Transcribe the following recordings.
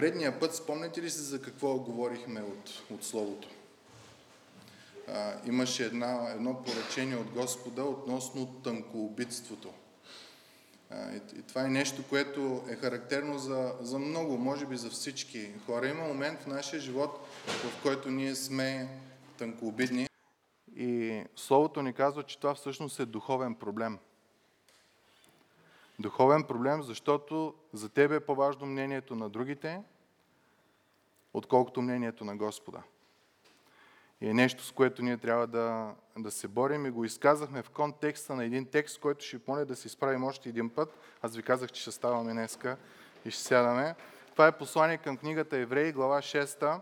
Предния път, спомняте ли си за какво говорихме от, от Словото? А, имаше една, едно поръчение от Господа относно тънкоубитството. А, и, и това е нещо, което е характерно за, за много, може би за всички хора. Има момент в нашия живот, в който ние сме тънкообидни. И Словото ни казва, че това всъщност е духовен проблем – Духовен проблем, защото за тебе е по-важно мнението на другите, отколкото мнението на Господа. И е нещо, с което ние трябва да, да се борим и го изказахме в контекста на един текст, който ще помоля да се изправим още един път. Аз ви казах, че ще ставаме днеска и ще сядаме. Това е послание към книгата Евреи, глава 6.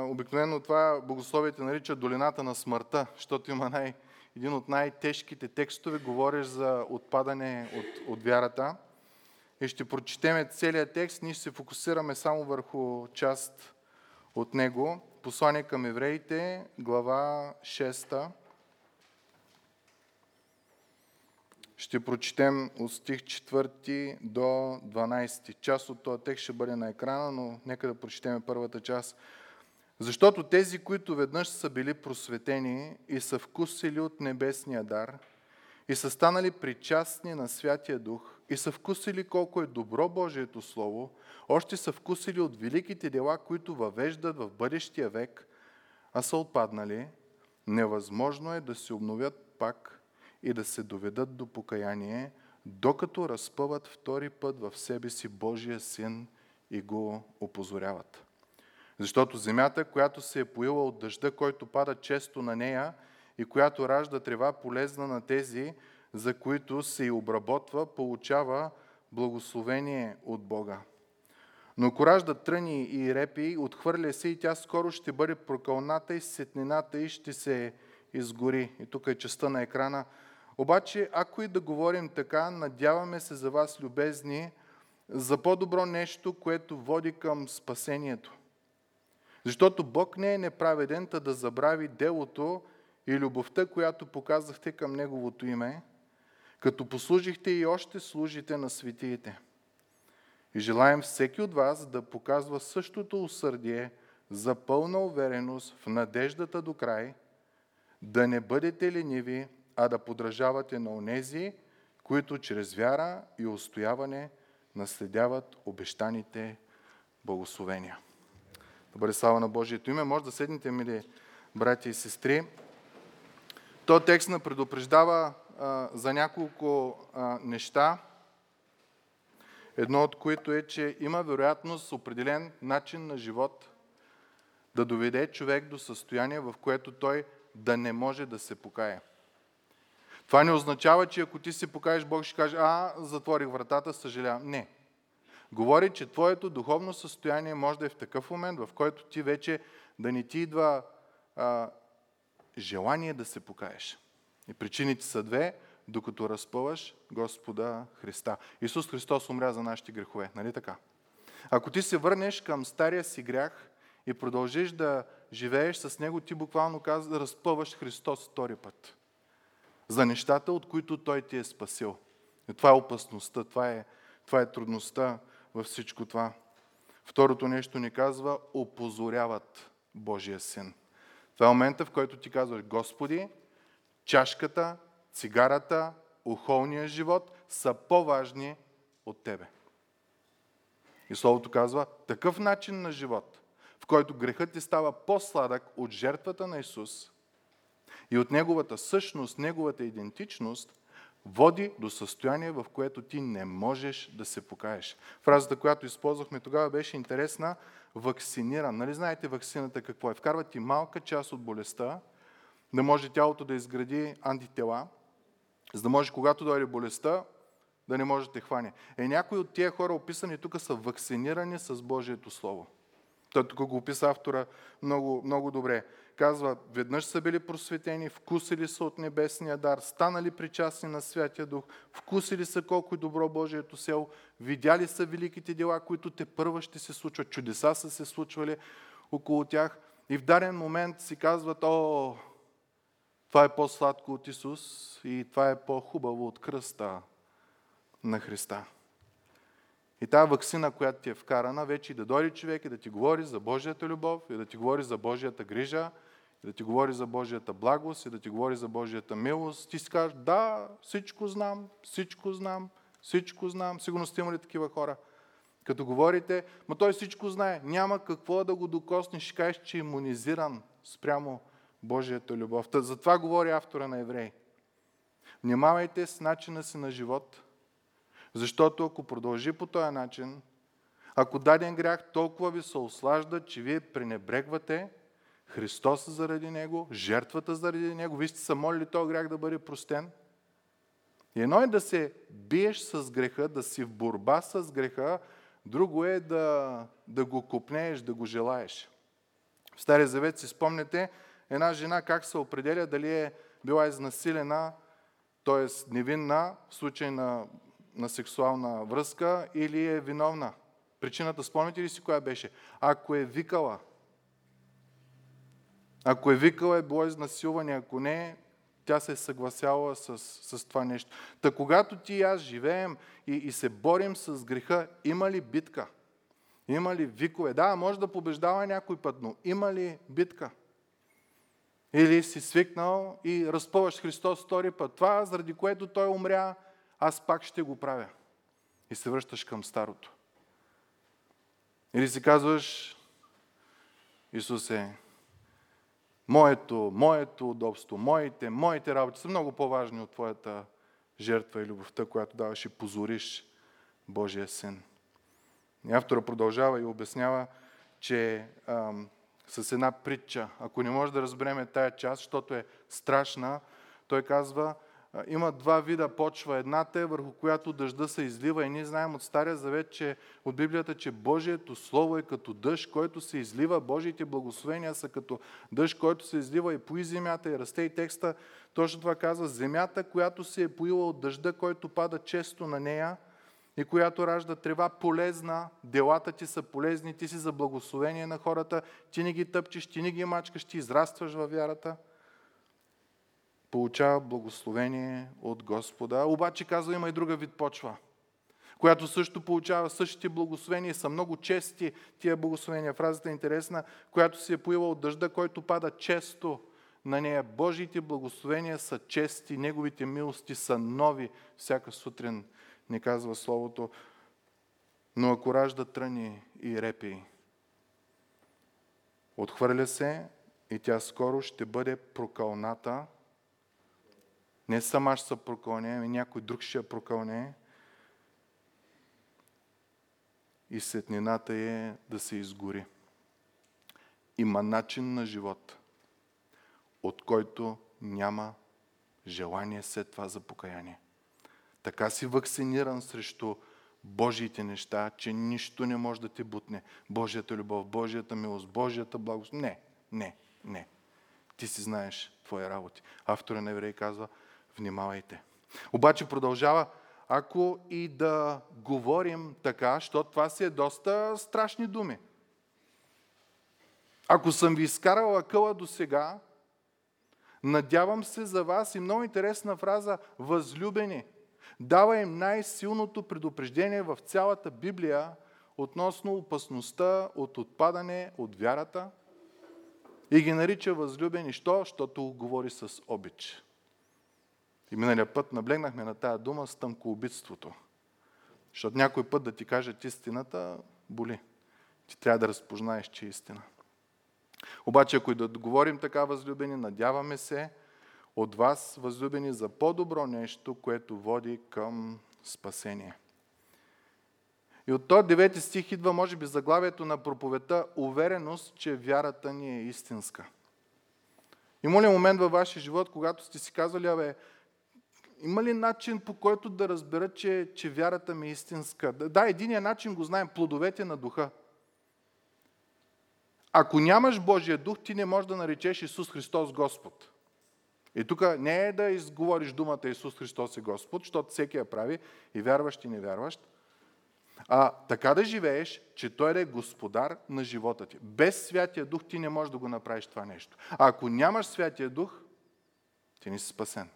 Обикновено това богословието нарича долината на смъртта, защото има най- един от най-тежките текстове, говориш за отпадане от, от вярата. И ще прочетеме целият текст, ние ще се фокусираме само върху част от него. Послание към евреите, глава 6. Ще прочетем от стих 4 до 12. Част от този текст ще бъде на екрана, но нека да прочетем първата част. Защото тези, които веднъж са били просветени и са вкусили от небесния дар, и са станали причастни на Святия Дух, и са вкусили колко е добро Божието Слово, още са вкусили от великите дела, които въвеждат в бъдещия век, а са отпаднали, невъзможно е да се обновят пак и да се доведат до покаяние, докато разпъват втори път в себе си Божия Син и го опозоряват. Защото земята, която се е поила от дъжда, който пада често на нея и която ражда трева полезна на тези, за които се и обработва, получава благословение от Бога. Но ако ражда тръни и репи, отхвърля се и тя скоро ще бъде прокълната и сетнината и ще се изгори. И тук е частта на екрана. Обаче, ако и да говорим така, надяваме се за вас, любезни, за по-добро нещо, което води към спасението. Защото Бог не е неправеден, да забрави делото и любовта, която показахте към Неговото име, като послужихте и още служите на светиите. И желаем всеки от вас да показва същото усърдие за пълна увереност в надеждата до край, да не бъдете лениви, а да подражавате на онези, които чрез вяра и устояване наследяват обещаните благословения. Да бъде слава на Божието име. Може да седнете, мили брати и сестри. То текст на предупреждава а, за няколко а, неща. Едно от които е, че има вероятност определен начин на живот да доведе човек до състояние, в което той да не може да се покае. Това не означава, че ако ти се покаеш, Бог ще каже, а, затворих вратата, съжалявам. Не говори, че твоето духовно състояние може да е в такъв момент, в който ти вече да не ти идва а, желание да се покаеш. И причините са две, докато разпъваш Господа Христа. Исус Христос умря за нашите грехове, нали така? Ако ти се върнеш към стария си грях и продължиш да живееш с него, ти буквално казва разпъваш Христос втори път. За нещата, от които Той ти е спасил. И това е опасността, това е, това е трудността във всичко това. Второто нещо ни казва, опозоряват Божия син. Това е момента, в който ти казваш, Господи, чашката, цигарата, ухолния живот са по-важни от Тебе. И Словото казва, такъв начин на живот, в който грехът ти става по-сладък от жертвата на Исус и от Неговата същност, Неговата идентичност, води до състояние, в което ти не можеш да се покаеш. Фразата, която използвахме тогава, беше интересна. Вакциниран. Нали знаете вакцината какво е? Вкарват ти малка част от болестта, да може тялото да изгради антитела, за да може, когато дойде болестта, да не може да те хване. Е, някои от тия хора, описани тук, са вакцинирани с Божието Слово. Той тук го описа автора много, много добре. Казва, веднъж са били просветени, вкусили са от небесния дар, станали причастни на Святия Дух, вкусили са колко е добро Божието село, видяли са великите дела, които те първа ще се случват, чудеса са се случвали около тях и в даден момент си казват, о, това е по-сладко от Исус и това е по-хубаво от кръста на Христа. И тази вакцина, която ти е вкарана, вече и да дойде човек и да ти говори за Божията любов, и да ти говори за Божията грижа, да ти говори за Божията благост, и да ти говори за Божията милост. Ти си кажеш, да, всичко знам, всичко знам, всичко знам. Сигурно сте имали такива хора. Като говорите, но той всичко знае. Няма какво да го докоснеш, ще кажеш, че е иммунизиран спрямо Божията любов. Затова говори автора на Евреи. Внимавайте с начина си на живот, защото ако продължи по този начин, ако даден грях толкова ви се ослажда, че вие пренебрегвате Христос заради Него, жертвата заради Него, вие сте се молили този грях да бъде простен. И едно е да се биеш с греха, да си в борба с греха, друго е да, да го купнееш, да го желаеш. В Стария Завет си спомнете една жена как се определя дали е била изнасилена, т.е. невинна в случай на, на сексуална връзка или е виновна. Причината, спомните ли си коя беше? Ако е викала, ако е викала, е било изнасилване, ако не, тя се е съгласяла с, с това нещо. Та когато ти и аз живеем и, и се борим с греха, има ли битка? Има ли викове? Да, може да побеждава някой път, но има ли битка? Или си свикнал и разпъваш Христос втори път. Това, заради което Той умря, аз пак ще го правя. И се връщаш към старото. Или си казваш, Исусе, моето, моето удобство, моите, моите работи са много по-важни от Твоята жертва и любовта, която даваш и позориш Божия Син. И автора продължава и обяснява, че ам, с една притча, ако не може да разбереме тая част, защото е страшна, той казва, има два вида почва. Едната е върху която дъжда се излива и ние знаем от Стария Завет, че от Библията, че Божието Слово е като дъжд, който се излива. Божиите благословения са като дъжд, който се излива и пои земята и расте и текста. Точно това казва. Земята, която се е поила от дъжда, който пада често на нея и която ражда трева полезна, делата ти са полезни, ти си за благословение на хората, ти не ги тъпчеш, ти не ги мачкаш, ти израстваш във вярата – получава благословение от Господа. Обаче казва, има и друга вид почва, която също получава същите благословения. Са много чести тия благословения. Фразата е интересна, която се е поила от дъжда, който пада често на нея. Божиите благословения са чести, Неговите милости са нови всяка сутрин, ни казва Словото. Но ако ражда тръни и репи, отхвърля се и тя скоро ще бъде прокълната, не сама ще се прокълне, ами някой друг ще я прокълне. И сетнината е да се изгори. Има начин на живот, от който няма желание след това за покаяние. Така си вакциниран срещу Божиите неща, че нищо не може да ти бутне. Божията любов, Божията милост, Божията благост. Не, не, не. Ти си знаеш твоя работи. Автора на Еврей казва, внимавайте. Обаче продължава, ако и да говорим така, защото това си е доста страшни думи. Ако съм ви изкарала къла до сега, надявам се за вас и много интересна фраза възлюбени. Дава им най-силното предупреждение в цялата Библия относно опасността от отпадане от вярата и ги нарича възлюбени. Що? Защото говори с обич. И миналия път наблегнахме на тая дума с тънкоубитството. Защото някой път да ти кажат истината, боли. Ти трябва да разпознаеш, че е истина. Обаче, ако и да говорим така, възлюбени, надяваме се от вас, възлюбени, за по-добро нещо, което води към спасение. И от този 9 стих идва, може би, заглавието на проповета Увереност, че вярата ни е истинска. Има ли момент във вашия живот, когато сте си казали, абе, има ли начин по който да разбера, че, че вярата ми е истинска? Да, единия начин го знаем, плодовете на духа. Ако нямаш Божия дух, ти не можеш да наречеш Исус Христос Господ. И тук не е да изговориш думата Исус Христос е Господ, защото всеки я прави, и вярващ и невярващ, а така да живееш, че Той е господар на живота ти. Без Святия Дух ти не можеш да го направиш това нещо. А ако нямаш Святия Дух, ти не си спасен.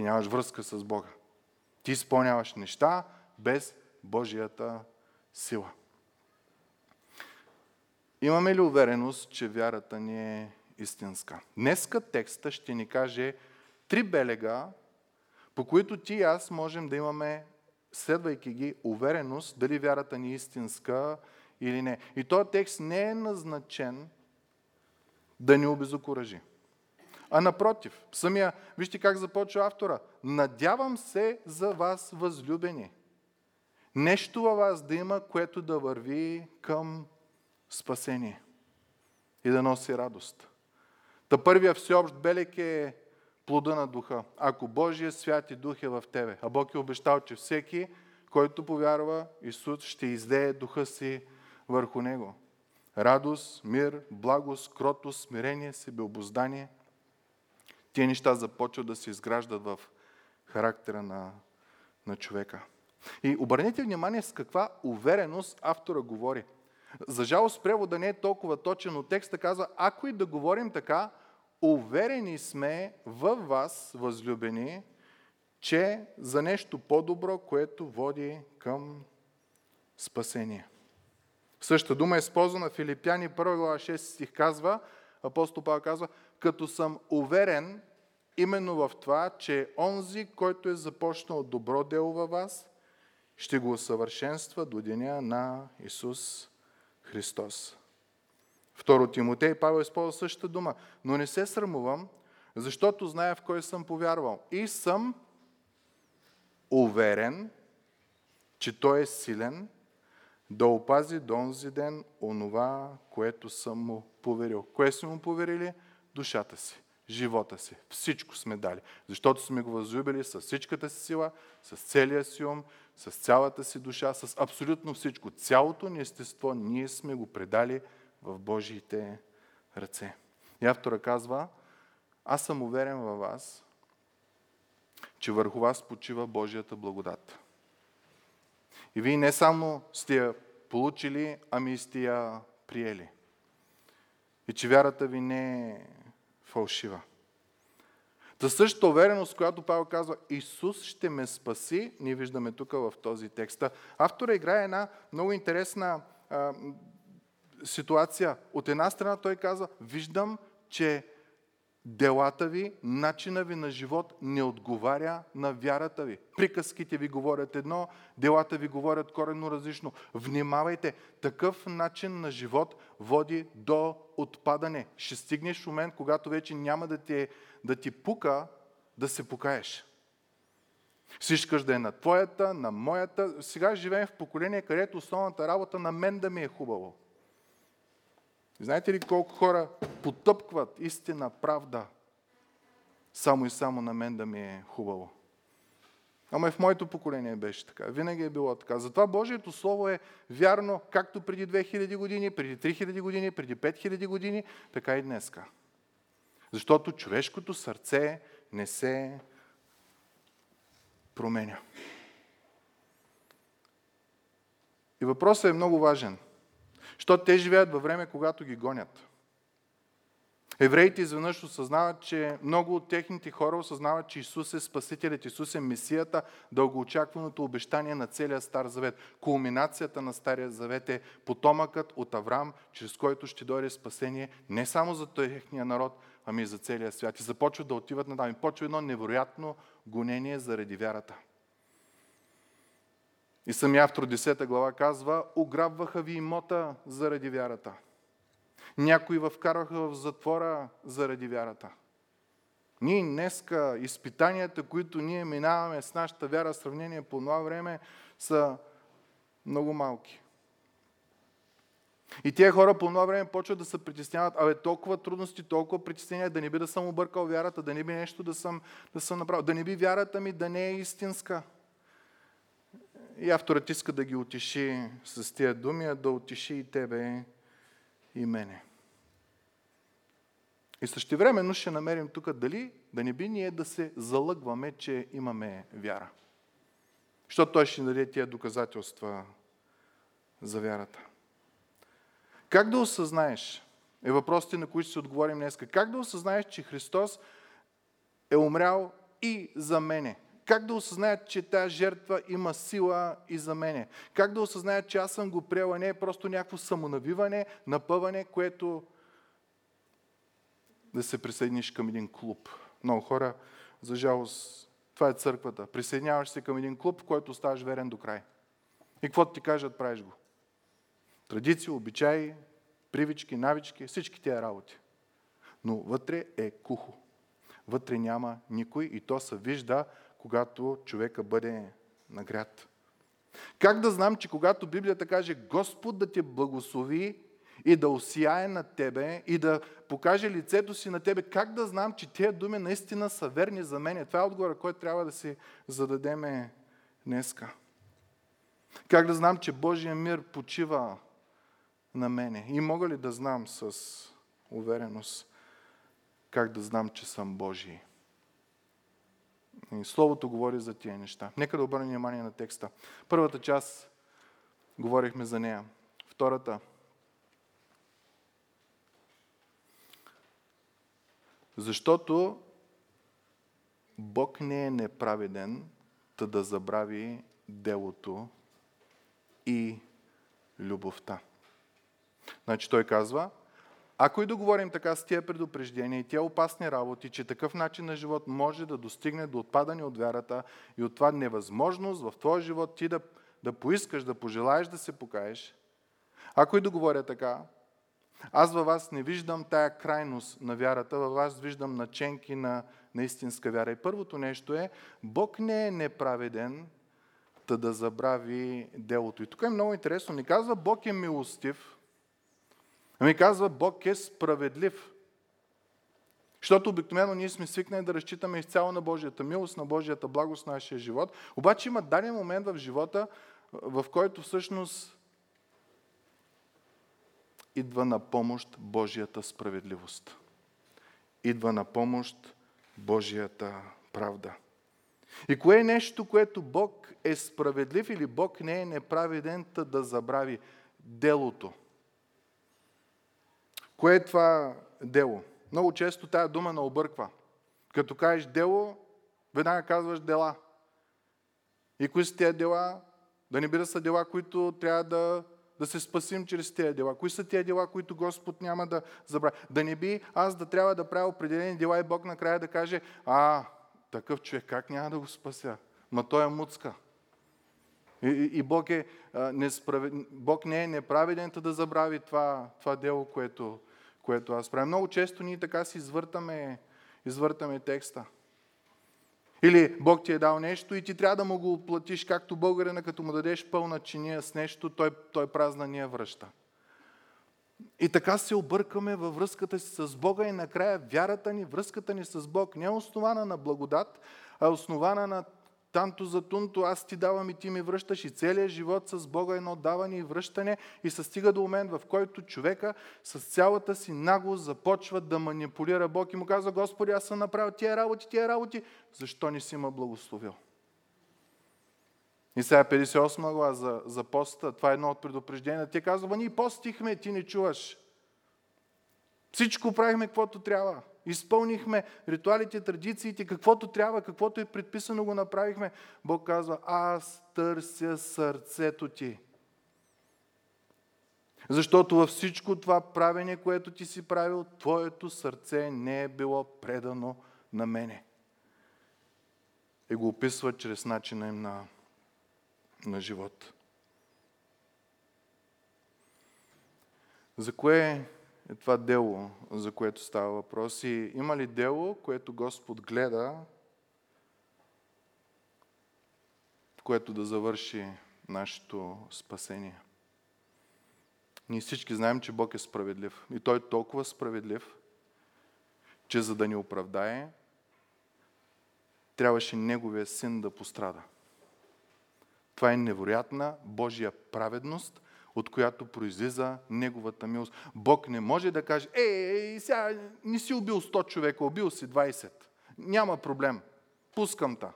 Ти нямаш връзка с Бога. Ти изпълняваш неща без Божията сила. Имаме ли увереност, че вярата ни е истинска? Днеска текста ще ни каже три белега, по които ти и аз можем да имаме, следвайки ги, увереност дали вярата ни е истинска или не. И този текст не е назначен да ни обезокуражи. А напротив, самия, вижте как започва автора. Надявам се за вас, възлюбени. Нещо във вас да има, което да върви към спасение и да носи радост. Та първия всеобщ белек е плода на духа. Ако Божия свят и дух е в тебе, а Бог е обещал, че всеки, който повярва, Исус ще излее духа си върху него. Радост, мир, благост, кротост, смирение, себеобоздание. Тие неща започват да се изграждат в характера на, на човека. И обърнете внимание с каква увереност автора говори. За жалост превода не е толкова точен, но текста казва, ако и да говорим така, уверени сме във вас, възлюбени, че за нещо по-добро, което води към спасение. Същата дума е използвана в Филипяни 1 глава 6 стих казва, апостол Павел казва, като съм уверен именно в това, че онзи, който е започнал добро дело във вас, ще го усъвършенства до деня на Исус Христос. Второ Тимотей, Павел използва същата дума. Но не се срамувам, защото зная в кой съм повярвал. И съм уверен, че Той е силен да опази до онзи ден онова, което съм му поверил. Кое сме му поверили? Душата си, живота си. Всичко сме дали. Защото сме го възлюбили с всичката си сила, с целия си ум, с цялата си душа, с абсолютно всичко. Цялото ни естество ние сме го предали в Божиите ръце. И автора казва, аз съм уверен във вас, че върху вас почива Божията благодат. И вие не само сте я получили, ами сте я приели. И че вярата ви не е фалшива. Та същата увереност, която Павел казва, Исус ще ме спаси, ние виждаме тук в този текст. Автора играе една много интересна а, ситуация. От една страна той казва, виждам, че делата ви, начина ви на живот не отговаря на вярата ви. Приказките ви говорят едно, делата ви говорят коренно различно. Внимавайте, такъв начин на живот води до отпадане. Ще стигнеш момент, когато вече няма да ти, да ти пука да се покаеш. Всичкаш да е на твоята, на моята. Сега живеем в поколение, където основната работа на мен да ми е хубаво. Знаете ли колко хора потъпкват истина, правда, само и само на мен да ми е хубаво? Ама и в моето поколение беше така. Винаги е било така. Затова Божието Слово е вярно както преди 2000 години, преди 3000 години, преди 5000 години, така и днеска. Защото човешкото сърце не се променя. И въпросът е много важен – защото те живеят във време, когато ги гонят. Евреите изведнъж осъзнават, че много от техните хора осъзнават, че Исус е Спасителят, Исус е Месията, дългоочакваното обещание на целия Стар Завет. Кулминацията на Стария Завет е потомъкът от Авраам, чрез който ще дойде спасение не само за техния народ, ами и за целия свят. И започват да отиват на там. И почва едно невероятно гонение заради вярата. И самия автор 10 глава казва, ограбваха ви имота заради вярата. Някои във вкарваха в затвора заради вярата. Ние днеска, изпитанията, които ние минаваме с нашата вяра в сравнение по това време, са много малки. И тия хора по това време почват да се притесняват, абе толкова трудности, толкова притеснения, да не би да съм объркал вярата, да не би нещо да съм, да съм направил, да не би вярата ми да не е истинска. И авторът иска да ги утеши с тия думи, а да утеши и тебе и мене. И същевременно ще намерим тук дали да не би ние да се залъгваме, че имаме вяра. Защото той ще даде тия доказателства за вярата. Как да осъзнаеш? Е въпросите, на които ще отговорим днес. Как да осъзнаеш, че Христос е умрял и за мене? Как да осъзнаят, че тази жертва има сила и за мене? Как да осъзнаят, че аз съм го приела, не е просто някакво самонавиване, напъване, което да се присъединиш към един клуб. Много хора, за жалост, това е църквата. Присъединяваш се към един клуб, в който ставаш верен до край. И каквото ти кажат, правиш го. Традиции, обичаи, привички, навички, всички тия работи. Но вътре е кухо. Вътре няма никой и то се вижда, когато човека бъде нагряд. Как да знам, че когато Библията каже Господ да те благослови и да осияе на тебе и да покаже лицето си на тебе, как да знам, че тези думи наистина са верни за мен? Това е отговора, който трябва да си зададеме днеска. Как да знам, че Божия мир почива на мене? И мога ли да знам с увереност как да знам, че съм Божий? И Словото говори за тия неща. Нека да обърнем внимание на текста. Първата част говорихме за нея. Втората. Защото Бог не е неправеден, та да забрави делото и любовта. Значи той казва, ако и да говорим така с тия предупреждения и тия опасни работи, че такъв начин на живот може да достигне до отпадане от вярата и от това невъзможност в твоя живот ти да, да поискаш, да пожелаеш да се покаеш, ако и да говоря така, аз във вас не виждам тая крайност на вярата, във вас виждам наченки на, на истинска вяра. И първото нещо е, Бог не е неправеден, да забрави делото. И тук е много интересно. Не казва Бог е милостив, ами казва Бог е справедлив. Защото обикновено ние сме свикнали да разчитаме изцяло на Божията милост, на Божията благост на нашия живот. Обаче има даден момент в живота, в който всъщност идва на помощ Божията справедливост. Идва на помощ Божията правда. И кое е нещо, което Бог е справедлив или Бог не е неправеден да забрави? Делото. Кое е това дело? Много често тая дума на обърква. Като кажеш дело, веднага казваш дела. И кои са тези дела? Да не би да са дела, които трябва да да се спасим чрез тези дела. Кои са тези дела, които Господ няма да забрави? Да не би аз да трябва да правя определени дела и Бог накрая да каже, а, такъв човек как няма да го спася? Ма той е муцка. И, и Бог, е, а, несправед... Бог не е неправеден да забрави това, това дело, което, което аз правя. Много често ние така си извъртаме, извъртаме текста. Или Бог ти е дал нещо и ти трябва да му го оплатиш, както българина, като му дадеш пълна чиния с нещо, той, той празна ни я връща. И така се объркаме във връзката си с Бога и накрая вярата ни, връзката ни с Бог не е основана на благодат, а е основана на Танто за тунто, аз ти давам и ти ми връщаш и целият живот с Бога едно даване и връщане и се стига до момент, в който човека с цялата си наглост започва да манипулира Бог и му казва, Господи, аз съм направил тия работи, тия работи, защо не си ма благословил? И сега 58 глава за, за поста, това е едно от предупрежденията. Те казва, ние постихме, ти не чуваш. Всичко правихме каквото трябва. Изпълнихме ритуалите, традициите, каквото трябва, каквото е предписано, го направихме. Бог казва, аз търся сърцето ти. Защото във всичко това правене, което ти си правил, твоето сърце не е било предано на мене. И го описва чрез начина им на, на живот. За кое е това дело, за което става въпрос. И има ли дело, което Господ гледа, което да завърши нашето спасение? Ние всички знаем, че Бог е справедлив. И Той е толкова справедлив, че за да ни оправдае, трябваше Неговия син да пострада. Това е невероятна Божия праведност – от която произлиза неговата милост. Бог не може да каже, ей, сега не си убил 100 човека, убил си 20. Няма проблем. Пускам та.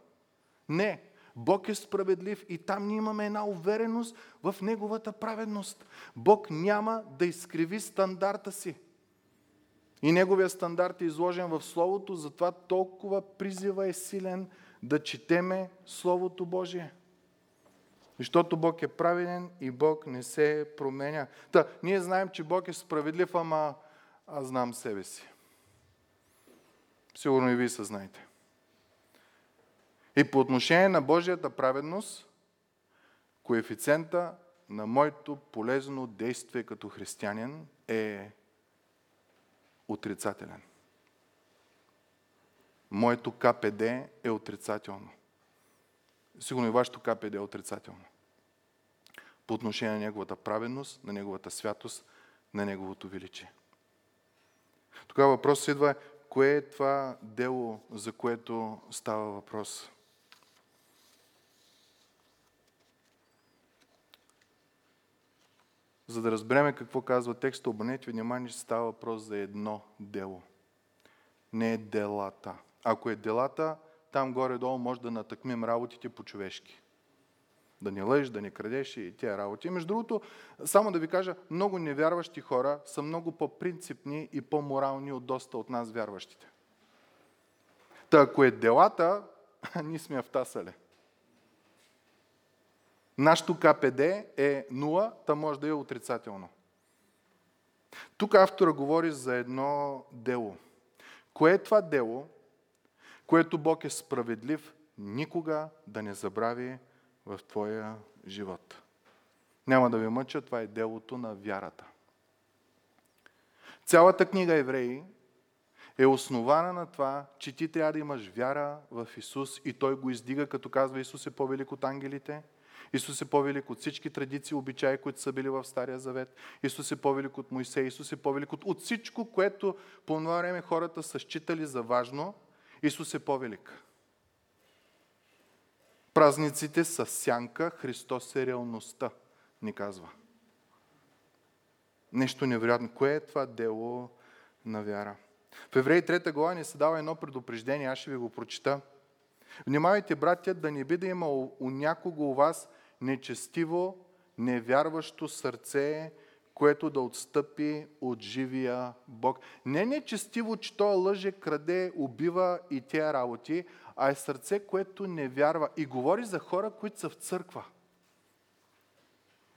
Не. Бог е справедлив и там ние имаме една увереност в Неговата праведност. Бог няма да изкриви стандарта си. И Неговия стандарт е изложен в Словото, затова толкова призива е силен да четеме Словото Божие. Защото Бог е праведен и Бог не се променя. Та, ние знаем, че Бог е справедлив, ама аз знам себе си. Сигурно и вие съзнаете. И по отношение на Божията праведност, коефициента на моето полезно действие като християнин е отрицателен. Моето КПД е отрицателно. Сигурно и вашето КПД е отрицателно. По отношение на неговата праведност, на неговата святост, на неговото величие. Тогава въпросът идва, кое е това дело, за което става въпрос? За да разбереме какво казва текста, обърнете внимание, че става въпрос за едно дело. Не е делата. Ако е делата, там горе-долу може да натъкмим работите по-човешки. Да не лъжиш, да не крадеш и тия работи. Между другото, само да ви кажа, много невярващи хора са много по-принципни и по-морални от доста от нас вярващите. Та ако е делата, ние сме автасале. Нашето КПД е 0, та може да е отрицателно. Тук автора говори за едно дело. Кое е това дело, което Бог е справедлив никога да не забрави в твоя живот? Няма да ви мъча, това е делото на вярата. Цялата книга Евреи е основана на това, че ти трябва да имаш вяра в Исус и Той го издига, като казва Исус е по-велик от ангелите – Исус е по-велик от всички традиции, обичаи, които са били в Стария Завет. Исус е по-велик от Моисей. Исус е по-велик от, от всичко, което по това време хората са считали за важно. Исус е по-велик. Празниците са сянка, Христос е реалността, ни казва. Нещо невероятно. Кое е това дело на вяра? В Евреи 3 глава ни се дава едно предупреждение, аз ще ви го прочита. Внимавайте, братя, да не би да има у някого у вас нечестиво, невярващо сърце, което да отстъпи от живия Бог. Не нечестиво, че той лъже, краде, убива и тия работи, а е сърце, което не вярва. И говори за хора, които са в църква.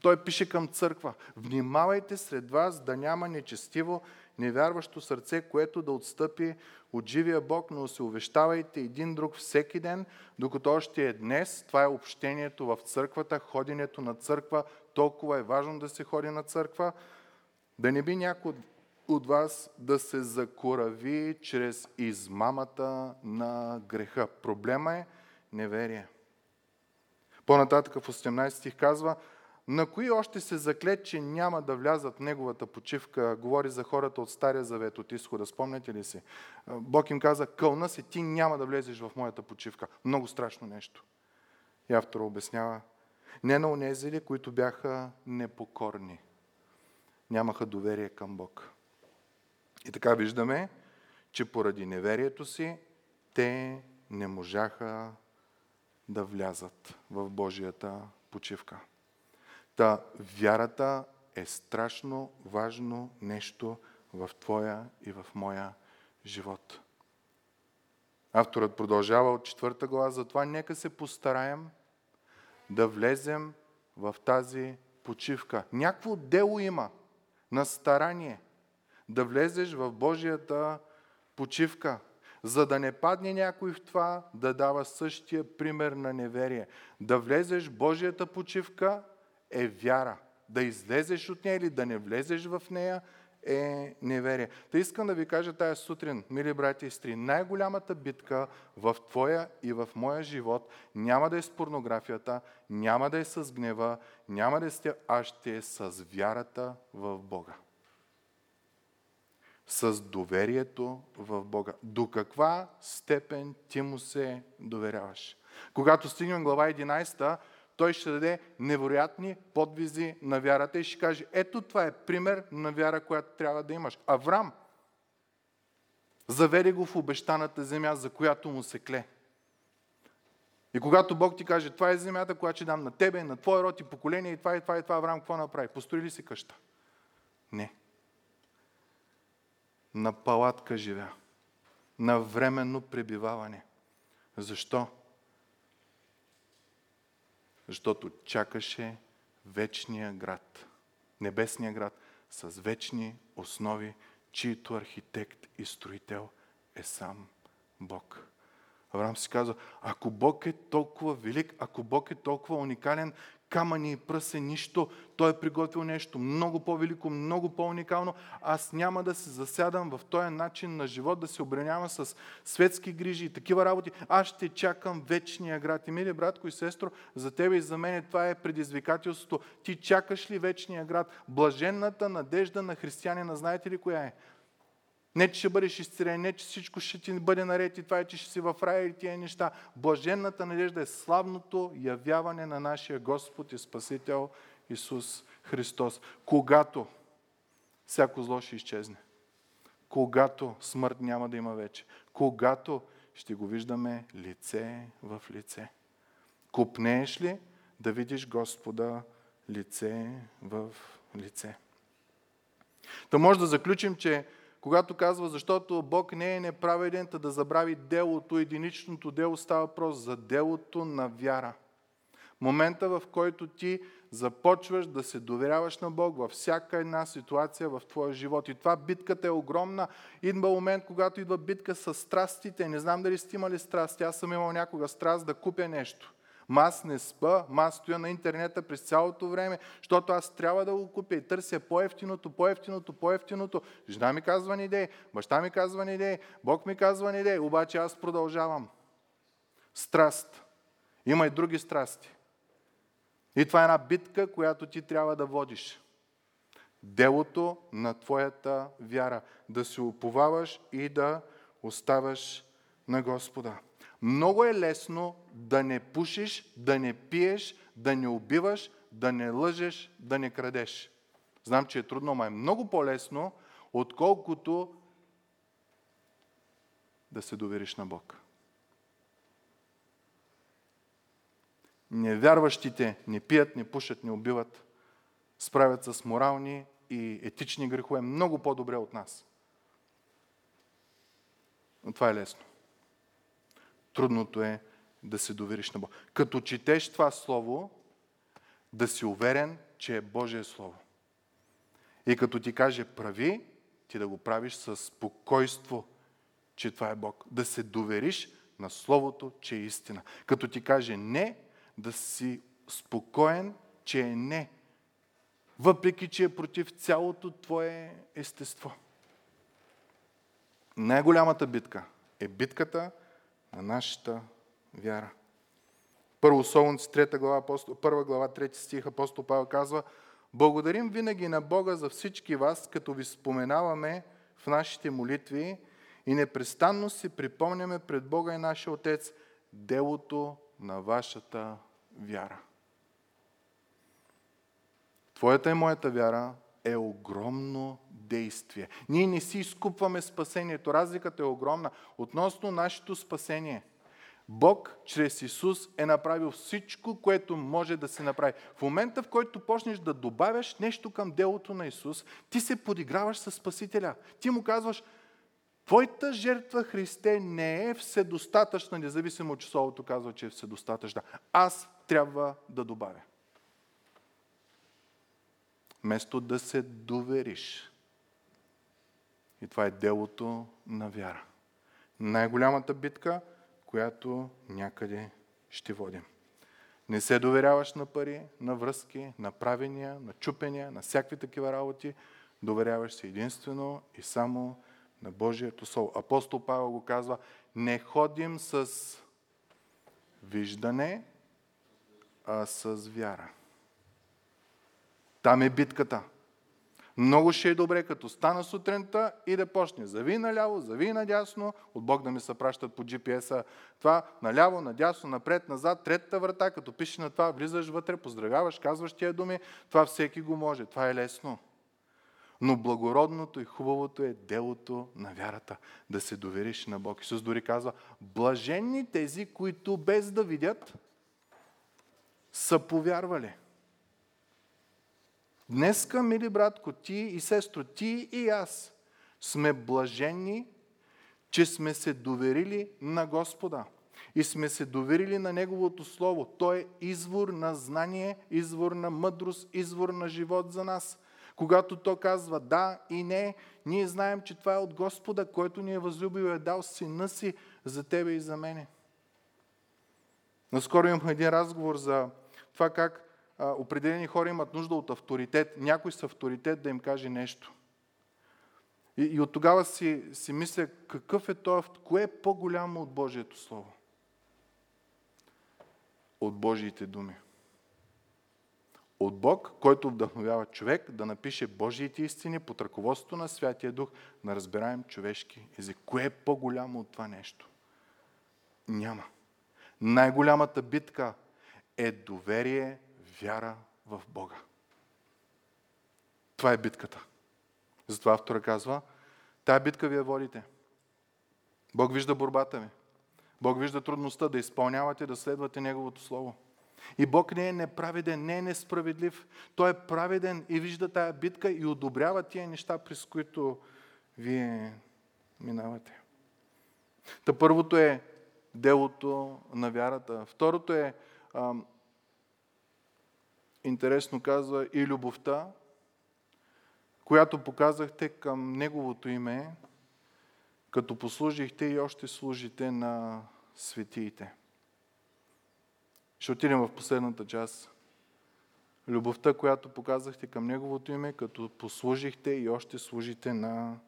Той пише към църква. Внимавайте сред вас да няма нечестиво, невярващо сърце, което да отстъпи от живия Бог, но се увещавайте един друг всеки ден, докато още е днес. Това е общението в църквата, ходенето на църква. Толкова е важно да се ходи на църква. Да не би някой от вас да се закорави чрез измамата на греха. Проблема е неверие. По-нататък в 18 стих казва, на кои още се заклет, че няма да влязат в неговата почивка? Говори за хората от Стария завет, от изхода. Спомняте ли си? Бог им каза, кълна се, ти няма да влезеш в моята почивка. Много страшно нещо. И автора обяснява. Не на онези които бяха непокорни. Нямаха доверие към Бог. И така виждаме, че поради неверието си, те не можаха да влязат в Божията почивка. Та вярата е страшно важно нещо в твоя и в моя живот. Авторът продължава от четвърта глава, затова нека се постараем да влезем в тази почивка. Някакво дело има на старание да влезеш в Божията почивка, за да не падне някой в това да дава същия пример на неверие. Да влезеш в Божията почивка е вяра. Да излезеш от нея или да не влезеш в нея е неверие. Та искам да ви кажа тая сутрин, мили брати и сестри, най-голямата битка в твоя и в моя живот няма да е с порнографията, няма да е с гнева, няма да е с тя, а ще е с вярата в Бога. С доверието в Бога. До каква степен ти му се доверяваш? Когато стигнем глава 11, той ще даде невероятни подвизи на вярата и ще каже, ето това е пример на вяра, която трябва да имаш. Аврам заведе го в обещаната земя, за която му се кле. И когато Бог ти каже, това е земята, която ще дам на тебе, на твой род и поколение, и това, и това, и това, Авраам какво направи? Построи ли си къща? Не. На палатка живя. На временно пребиваване. Защо? Защото чакаше вечния град, небесния град, с вечни основи, чието архитект и строител е сам Бог. Авраам си казва, ако Бог е толкова велик, ако Бог е толкова уникален, камъни и пръс е нищо. Той е приготвил нещо много по-велико, много по-уникално. Аз няма да се засядам в този начин на живот, да се обренявам с светски грижи и такива работи. Аз ще чакам вечния град. И мили братко и сестро, за тебе и за мен това е предизвикателството. Ти чакаш ли вечния град? Блаженната надежда на християнина, знаете ли коя е? Не, че ще бъдеш изцелен, не, че всичко ще ти бъде наред и това е, че ще си в рая и тия неща. Блаженната надежда е славното явяване на нашия Господ и Спасител Исус Христос. Когато всяко зло ще изчезне. Когато смърт няма да има вече. Когато ще го виждаме лице в лице. Купнееш ли да видиш Господа лице в лице? Та може да заключим, че когато казва, защото Бог не е неправеден, да забрави делото, единичното дело, става въпрос за делото на вяра. Момента, в който ти започваш да се доверяваш на Бог във всяка една ситуация в твоя живот. И това битката е огромна. Идва момент, когато идва битка с страстите. Не знам дали сте имали страсти. Аз съм имал някога страст да купя нещо. Ма аз не спа, ма аз стоя на интернета през цялото време, защото аз трябва да го купя и търся по-ефтиното, по-ефтиното, по-ефтиното. Жена ми казва не идеи, баща ми казва не идеи, Бог ми казва не идеи, обаче аз продължавам. Страст. Има и други страсти. И това е една битка, която ти трябва да водиш. Делото на твоята вяра. Да се уповаваш и да оставаш на Господа. Много е лесно да не пушиш, да не пиеш, да не убиваш, да не лъжеш, да не крадеш. Знам, че е трудно, но е много по-лесно, отколкото да се довериш на Бог. Невярващите не пият, не пушат, не убиват, справят с морални и етични грехове много по-добре от нас. Но това е лесно. Трудното е да се довериш на Бог. Като четеш това Слово, да си уверен, че е Божие Слово. И като ти каже прави, ти да го правиш с спокойство, че това е Бог. Да се довериш на Словото, че е истина. Като ти каже не, да си спокоен, че е не. Въпреки, че е против цялото твое естество. Най-голямата битка е битката на нашата вяра. Първо Солунци, 3 глава, 1 глава, 3 стих, апостол Павел казва Благодарим винаги на Бога за всички вас, като ви споменаваме в нашите молитви и непрестанно си припомняме пред Бога и нашия Отец делото на вашата вяра. Твоята и моята вяра е огромно действие. Ние не си изкупваме спасението. Разликата е огромна. Относно нашето спасение, Бог чрез Исус е направил всичко, което може да се направи. В момента, в който почнеш да добавяш нещо към делото на Исус, ти се подиграваш с Спасителя. Ти му казваш, Твоята жертва, Христе, не е вседостатъчна, независимо от часовото казва, че е вседостатъчна. Аз трябва да добавя. Вместо да се довериш. И това е делото на вяра. Най-голямата битка, която някъде ще водим. Не се доверяваш на пари, на връзки, на правения, на чупения, на всякакви такива работи. Доверяваш се единствено и само на Божието Слово. Апостол Павел го казва, не ходим с виждане, а с вяра. Там е битката. Много ще е добре, като стана сутринта и да почне. Зави наляво, зави надясно, от Бог да ми се пращат по GPS-а. Това наляво, надясно, напред, назад, третата врата, като пише на това, влизаш вътре, поздравяваш, казваш тия думи. Това всеки го може. Това е лесно. Но благородното и хубавото е делото на вярата. Да се довериш на Бог. Исус дори казва, блаженни тези, които без да видят, са повярвали. Днеска, мили братко, ти и сестро, ти и аз сме блажени, че сме се доверили на Господа. и сме се доверили на Неговото Слово. Той е извор на знание, извор на мъдрост, извор на живот за нас. Когато то казва да и не, ние знаем, че това е от Господа, който ни е възлюбил и е дал сина си за тебе и за мене. Наскоро имахме един разговор за това как определени хора имат нужда от авторитет. Някой с авторитет да им каже нещо. И, и от тогава си, си мисля какъв е то, кое е по-голямо от Божието Слово? От Божиите думи. От Бог, който вдъхновява човек да напише Божиите истини под ръководството на Святия Дух на разбираем човешки език. Кое е по-голямо от това нещо? Няма. Най-голямата битка е доверие, вяра в Бога. Това е битката. Затова автора казва, тая битка вие водите. Бог вижда борбата ви. Бог вижда трудността да изпълнявате, да следвате Неговото Слово. И Бог не е неправеден, не е несправедлив. Той е праведен и вижда тая битка и одобрява тия неща, през които вие минавате. Та първото е делото на вярата. Второто е, интересно казва, и любовта, която показахте към Неговото име, като послужихте и още служите на светиите. Ще отидем в последната част. Любовта, която показахте към Неговото име, като послужихте и още служите на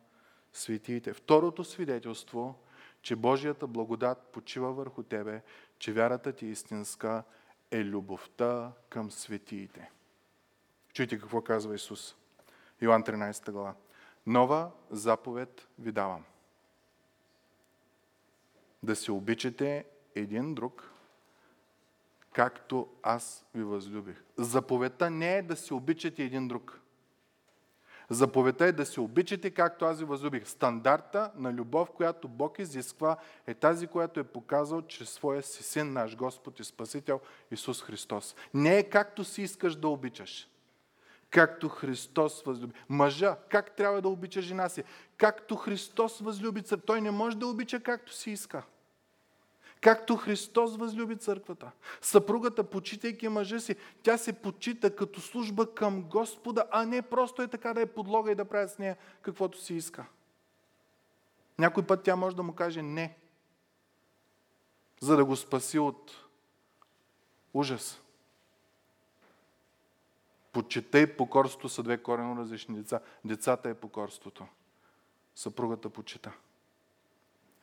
светиите. Второто свидетелство, че Божията благодат почива върху тебе, че вярата ти е истинска, е любовта към светиите. Чуйте какво казва Исус. Йоан 13 глава. Нова заповед ви давам. Да се обичате един друг, както аз ви възлюбих. Заповедта не е да се обичате един друг. Заповедта е да се обичате, както аз ви възлюбих. Стандарта на любов, която Бог изисква, е тази, която е показал чрез своя си син, наш Господ и Спасител Исус Христос. Не е както си искаш да обичаш както Христос възлюби. Мъжа, как трябва да обича жена си? Както Христос възлюби. Той не може да обича както си иска. Както Христос възлюби църквата. Съпругата, почитайки мъжа си, тя се почита като служба към Господа, а не просто е така да е подлога и да прави с нея каквото си иска. Някой път тя може да му каже не, за да го спаси от ужас. Почета и покорството са две корено различни деца. Децата е покорството. Съпругата почита.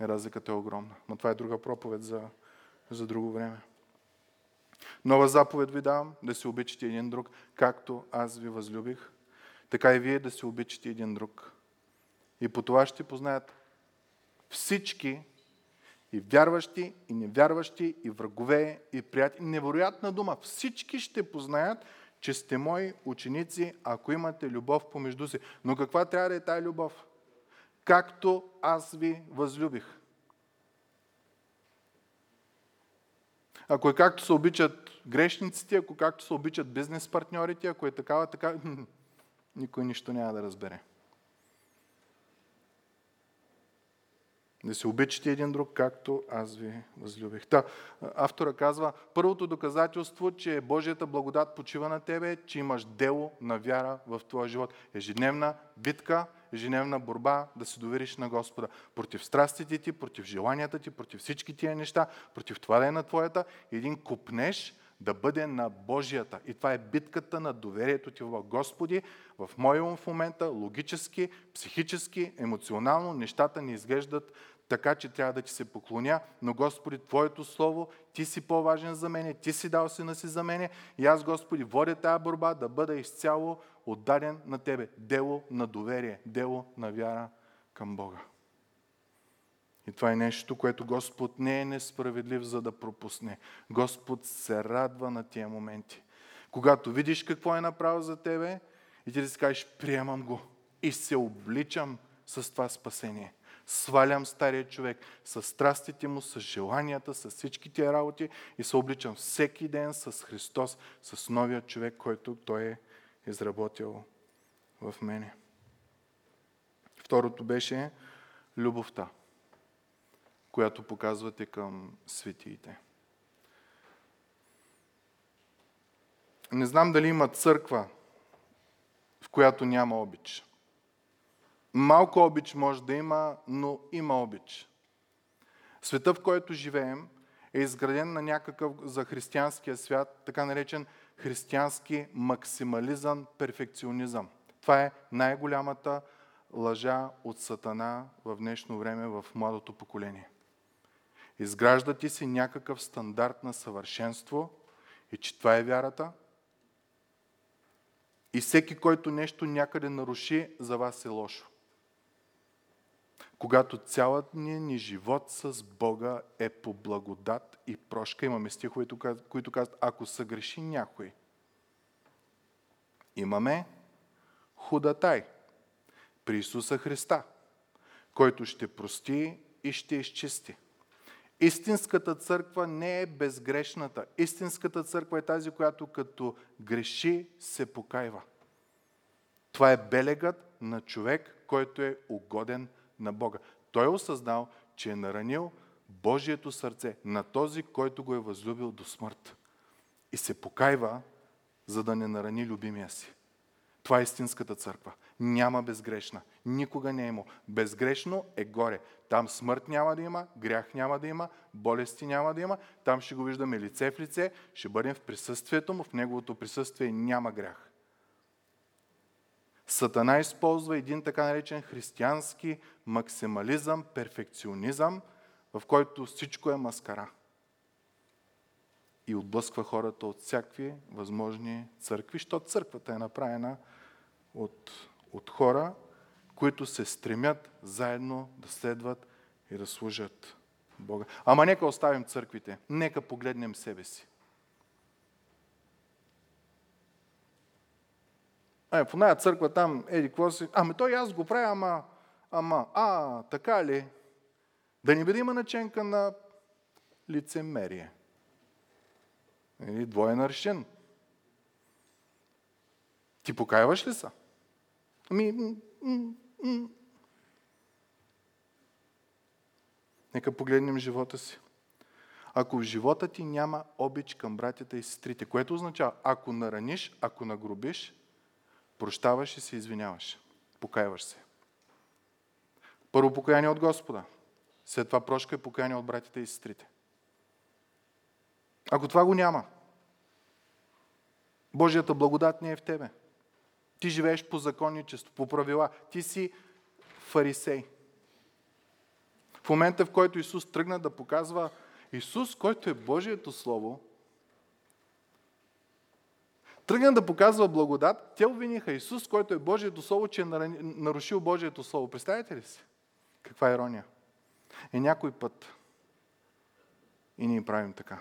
Разликата е огромна. Но това е друга проповед за, за друго време. Нова заповед ви давам, да се обичате един друг, както аз ви възлюбих, така и вие да се обичате един друг. И по това ще познаят всички, и вярващи, и невярващи, и врагове, и приятели. Невероятна дума. Всички ще познаят, че сте мои ученици, ако имате любов помежду си. Но каква трябва да е тая любов? Както аз ви възлюбих. Ако е както се обичат грешниците, ако както се обичат бизнес партньорите, ако е такава, така, никой нищо няма да разбере. Да се обичате един друг, както аз ви възлюбих. Та, автора казва, първото доказателство, че Божията благодат почива на тебе, че имаш дело на вяра в твоя живот. Ежедневна битка, ежедневна борба да се довериш на Господа. Против страстите ти, против желанията ти, против всички тия неща, против това да е на твоята. Един купнеш да бъде на Божията. И това е битката на доверието ти в Господи. В моя в момента логически, психически, емоционално нещата не изглеждат така че трябва да ти се поклоня, но Господи, Твоето Слово, Ти си по-важен за мене, Ти си дал сина си за мене и аз, Господи, водя тази борба да бъда изцяло отдаден на Тебе. Дело на доверие, дело на вяра към Бога. И това е нещо, което Господ не е несправедлив, за да пропусне. Господ се радва на тия моменти. Когато видиш какво е направил за тебе и ти да си кажеш, приемам го и се обличам с това спасение – свалям стария човек с страстите му, с желанията, с всички тия работи и се обличам всеки ден с Христос, с новия човек, който Той е изработил в мене. Второто беше любовта, която показвате към светиите. Не знам дали има църква, в която няма обич. Малко обич може да има, но има обич. Света, в който живеем, е изграден на някакъв за християнския свят, така наречен християнски максимализъм, перфекционизъм. Това е най-голямата лъжа от Сатана в днешно време в младото поколение. Изгражда ти си някакъв стандарт на съвършенство и че това е вярата. И всеки, който нещо някъде наруши, за вас е лошо. Когато цялата ни, ни живот с Бога е по благодат и прошка, имаме стихове, които казват, ако съгреши някой, имаме худатай при Исуса Христа, който ще прости и ще изчисти. Истинската църква не е безгрешната. Истинската църква е тази, която като греши, се покайва. Това е белегът на човек, който е угоден на Бога. Той е осъзнал, че е наранил Божието сърце на този, който го е възлюбил до смърт. И се покайва, за да не нарани любимия си. Това е истинската църква. Няма безгрешна. Никога не е имало. Безгрешно е горе. Там смърт няма да има, грях няма да има, болести няма да има. Там ще го виждаме лице в лице, ще бъдем в присъствието му, в неговото присъствие няма грях. Сатана използва един така наречен християнски максимализъм, перфекционизъм, в който всичко е маскара. И отблъсква хората от всякакви възможни църкви, защото църквата е направена от, от хора, които се стремят заедно да следват и да служат Бога. Ама нека оставим църквите, нека погледнем себе си. Е, в една църква там, еди, какво си? Ами той аз го правя, ама, ама, а, така ли? Да не бъде има наченка на лицемерие. Или двоен аршин. Ти покаяваш ли са? Ами, Нека погледнем живота си. Ако в живота ти няма обич към братята и сестрите, което означава, ако нараниш, ако нагрубиш, прощаваш и се извиняваш. Покаяваш се. Първо покаяние от Господа. След това прошка и покаяние от братите и сестрите. Ако това го няма, Божията благодат не е в тебе. Ти живееш по законничество, по правила. Ти си фарисей. В момента, в който Исус тръгна да показва Исус, който е Божието Слово, тръгна да показва благодат, те обвиниха Исус, който е Божието Слово, че е нарушил Божието Слово. Представете ли си? Каква ирония. И някой път и ние правим така.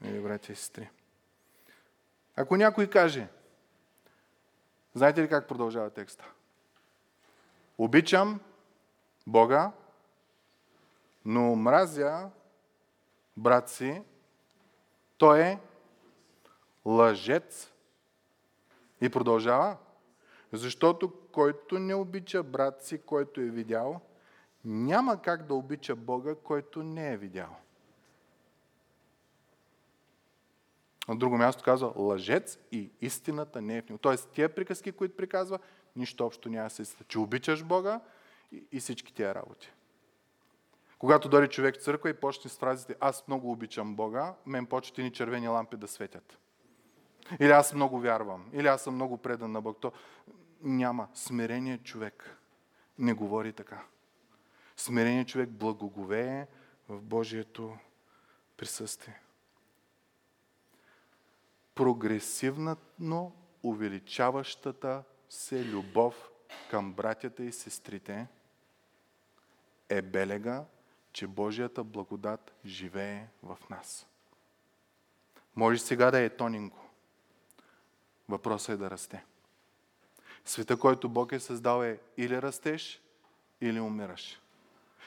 Мили братя и сестри. Ако някой каже, знаете ли как продължава текста? Обичам Бога, но мразя брат си, той е лъжец. И продължава. Защото който не обича брат си, който е видял, няма как да обича Бога, който не е видял. На друго място казва лъжец и истината не е в него. Тоест, тия приказки, които приказва, нищо общо няма с истината. Че обичаш Бога и, и всички тия работи. Когато дойде човек в църква и почне с фразите аз много обичам Бога, мен почват ни червени лампи да светят. Или аз много вярвам, или аз съм много предан на Бог. То няма. Смирение човек не говори така. Смирение човек благоговее в Божието присъствие. Прогресивно увеличаващата се любов към братята и сестрите е белега, че Божията благодат живее в нас. Може сега да е тонинго. Въпросът е да расте. Света, който Бог е създал е или растеш, или умираш.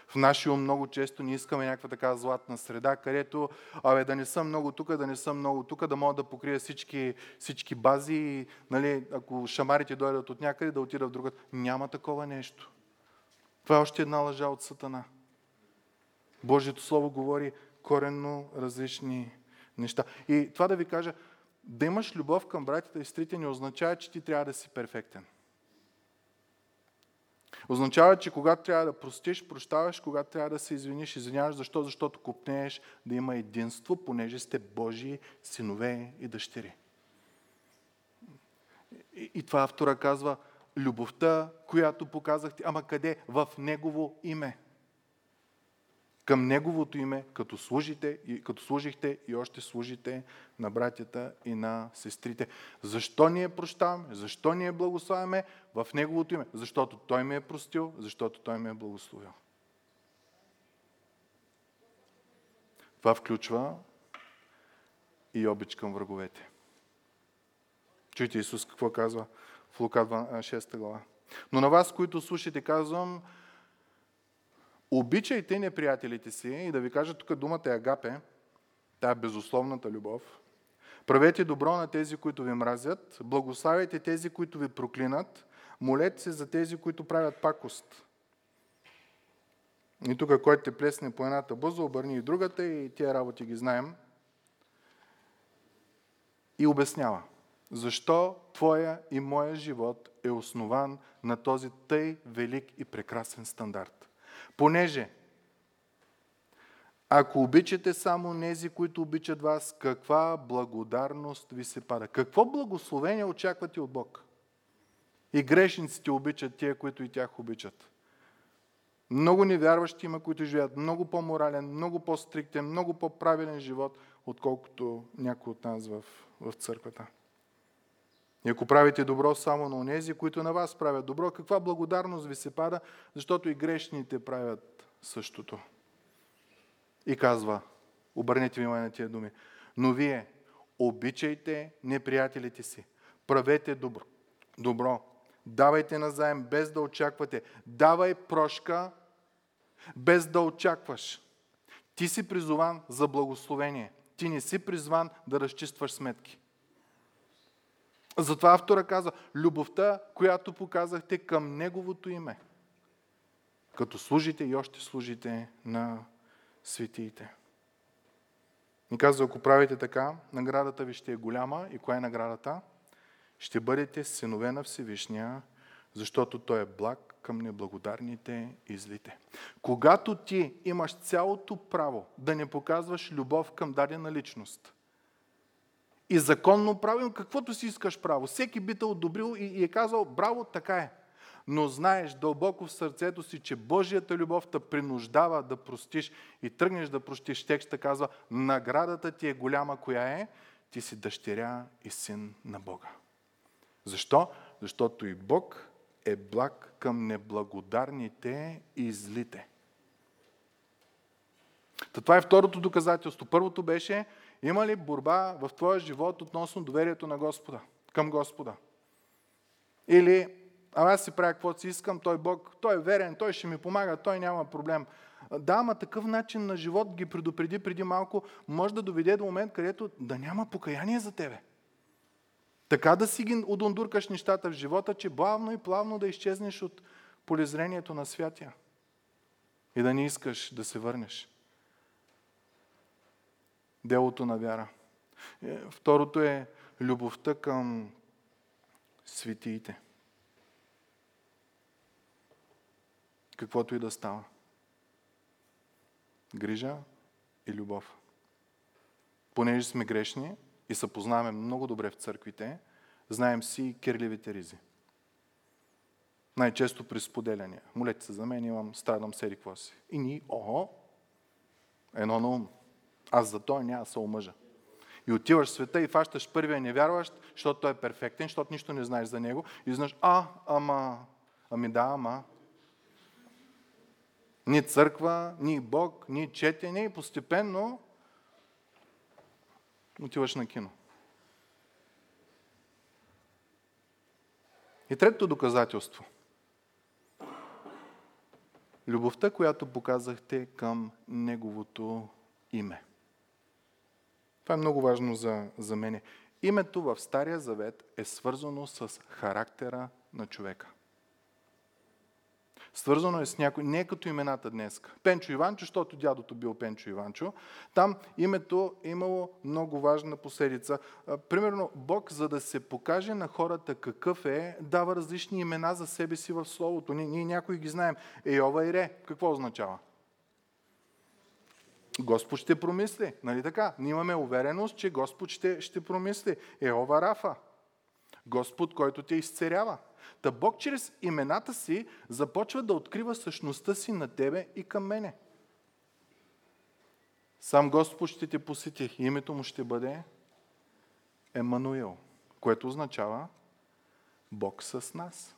В нашия ум много често не искаме някаква така златна среда, където абе, да не съм много тук, да не съм много тук, да мога да покрия всички, всички бази и нали, ако шамарите дойдат от някъде, да отида в друга. Няма такова нещо. Това е още една лъжа от Сатана. Божието Слово говори коренно различни неща. И това да ви кажа, да имаш любов към братята и сестрите не означава, че ти трябва да си перфектен. Означава, че когато трябва да простиш, прощаваш, когато трябва да се извиниш, извиняваш. Защо? Защото купнееш да има единство, понеже сте Божии синове и дъщери. И, и това автора казва, любовта, която показахте, ама къде? В Негово име към Неговото име, като, служите, и, като служихте и още служите на братята и на сестрите. Защо ние прощаваме? Защо ние благославяме? В Неговото име. Защото Той ме е простил, защото Той ме е благословил. Това включва и обич към враговете. Чуйте Исус какво казва в Лука 6 глава. Но на вас, които слушате, казвам, Обичайте неприятелите си и да ви кажа тук думата е агапе, тая безусловната любов. Правете добро на тези, които ви мразят, благославяйте тези, които ви проклинат, молете се за тези, които правят пакост. И тук, който те плесне по едната бъза, обърни и другата и тия работи ги знаем. И обяснява, защо твоя и моя живот е основан на този тъй велик и прекрасен стандарт. Понеже, ако обичате само нези, които обичат вас, каква благодарност ви се пада? Какво благословение очаквате от Бог? И грешниците обичат тия, които и тях обичат. Много невярващи има, които живеят много по-морален, много по-стриктен, много по-правилен живот, отколкото някой от нас в, в църквата. И ако правите добро само на онези, които на вас правят добро, каква благодарност ви се пада, защото и грешните правят същото. И казва, обърнете внимание на тия думи, но вие обичайте неприятелите си, правете добро, добро, давайте назаем без да очаквате, давай прошка без да очакваш. Ти си призован за благословение. Ти не си призван да разчистваш сметки. Затова автора каза, любовта, която показахте към Неговото име, като служите и още служите на светиите. И казва, ако правите така, наградата ви ще е голяма. И коя е наградата? Ще бъдете синове на Всевишния, защото Той е благ към неблагодарните и злите. Когато ти имаш цялото право да не показваш любов към дадена личност, и законно правилно, каквото си искаш право. Всеки би те одобрил и, и е казал, браво, така е. Но знаеш дълбоко в сърцето си, че Божията любов те принуждава да простиш и тръгнеш да простиш. Текста казва, наградата ти е голяма, коя е? Ти си дъщеря и син на Бога. Защо? Защото и Бог е благ към неблагодарните и злите. Та това е второто доказателство. Първото беше, има ли борба в твоя живот относно доверието на Господа, към Господа? Или, а аз си правя каквото си искам, той Бог, той е верен, той ще ми помага, той няма проблем. Да, ама такъв начин на живот ги предупреди преди малко, може да доведе до момент, където да няма покаяние за тебе. Така да си ги удондуркаш нещата в живота, че бавно и плавно да изчезнеш от полезрението на святия. И да не искаш да се върнеш делото на вяра. Е, второто е любовта към светиите. Каквото и да става. Грижа и любов. Понеже сме грешни и се познаваме много добре в църквите, знаем си кирливите ризи. Най-често при споделяния. Молете се за мен, имам, страдам, седи си. И ни, ого, едно на ум. Аз за той няма се омъжа. И отиваш в света и фащаш първия невярващ, защото той е перфектен, защото нищо не знаеш за него. И знаеш, а, ама, ами да, ама. Ни църква, ни Бог, ни четене и постепенно отиваш на кино. И третото доказателство. Любовта, която показахте към Неговото име. Това е много важно за, за мене. Името в Стария Завет е свързано с характера на човека. Свързано е с някой, не е като имената днес. Пенчо Иванчо, защото дядото бил Пенчо Иванчо. Там името е имало много важна последица. Примерно, Бог, за да се покаже на хората какъв е, дава различни имена за себе си в Словото. Ние, ние някои ги знаем. Ейова и Ре. Какво означава? Господ ще промисли. Нали така? Ние имаме увереност, че Господ ще, ще промисли. Еова Рафа. Господ, който те изцерява. Та Бог чрез имената си започва да открива същността си на тебе и към мене. Сам Господ ще те посети. Името му ще бъде Емануил, което означава Бог с нас.